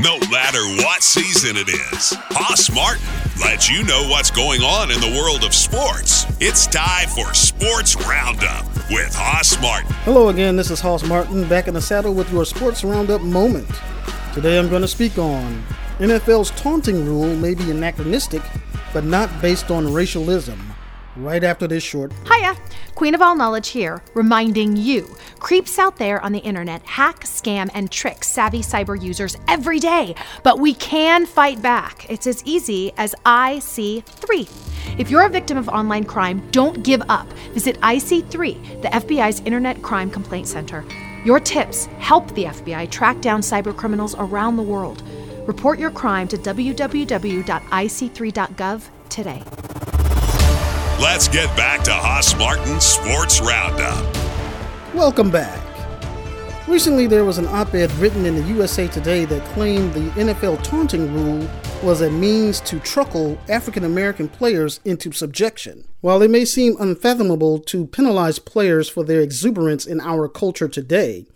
no matter what season it is. Hoss Martin lets you know what's going on in the world of sports. It's time for Sports Roundup with Hoss Martin. Hello again, this is Hoss Martin back in the saddle with your Sports Roundup moment. Today I'm going to speak on NFL's taunting rule may be anachronistic, but not based on racialism right after this short. Hiya, Queen of All Knowledge here, reminding you creeps out there on the internet hack, scam, and trick savvy cyber users every day. But we can fight back. It's as easy as IC3. If you're a victim of online crime, don't give up. Visit IC3, the FBI's Internet Crime Complaint Center. Your tips help the FBI track down cyber criminals around the world. Report your crime to www.ic3.gov today. Let's get back to Hoss Martin Sports Roundup. Welcome back. Recently, there was an op ed written in the USA Today that claimed the NFL taunting rule was a means to truckle African American players into subjection. While it may seem unfathomable to penalize players for their exuberance in our culture today,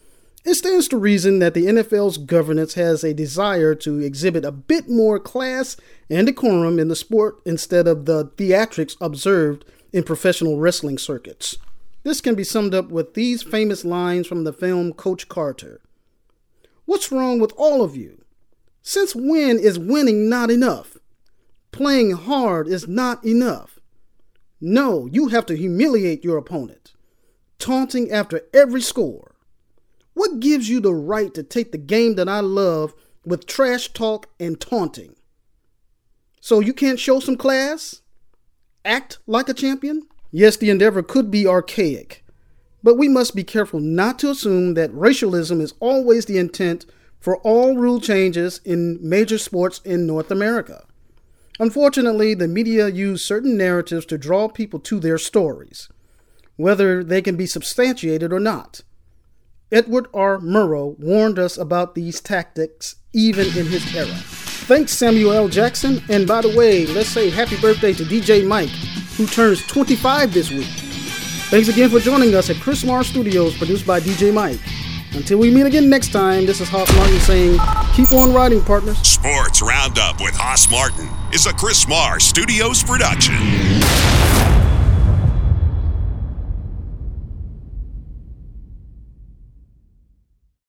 it stands to reason that the NFL's governance has a desire to exhibit a bit more class and decorum in the sport instead of the theatrics observed in professional wrestling circuits. This can be summed up with these famous lines from the film Coach Carter What's wrong with all of you? Since when is winning not enough? Playing hard is not enough. No, you have to humiliate your opponent, taunting after every score what gives you the right to take the game that I love with trash talk and taunting? So you can't show some class? Act like a champion? Yes, the endeavor could be archaic, but we must be careful not to assume that racialism is always the intent for all rule changes in major sports in North America. Unfortunately, the media use certain narratives to draw people to their stories, whether they can be substantiated or not. Edward R. Murrow warned us about these tactics even in his era. Thanks, Samuel L. Jackson. And by the way, let's say happy birthday to DJ Mike, who turns 25 this week. Thanks again for joining us at Chris Marr Studios, produced by DJ Mike. Until we meet again next time, this is Hoss Martin saying, keep on riding, partners. Sports Roundup with Hoss Martin is a Chris Marr Studios production.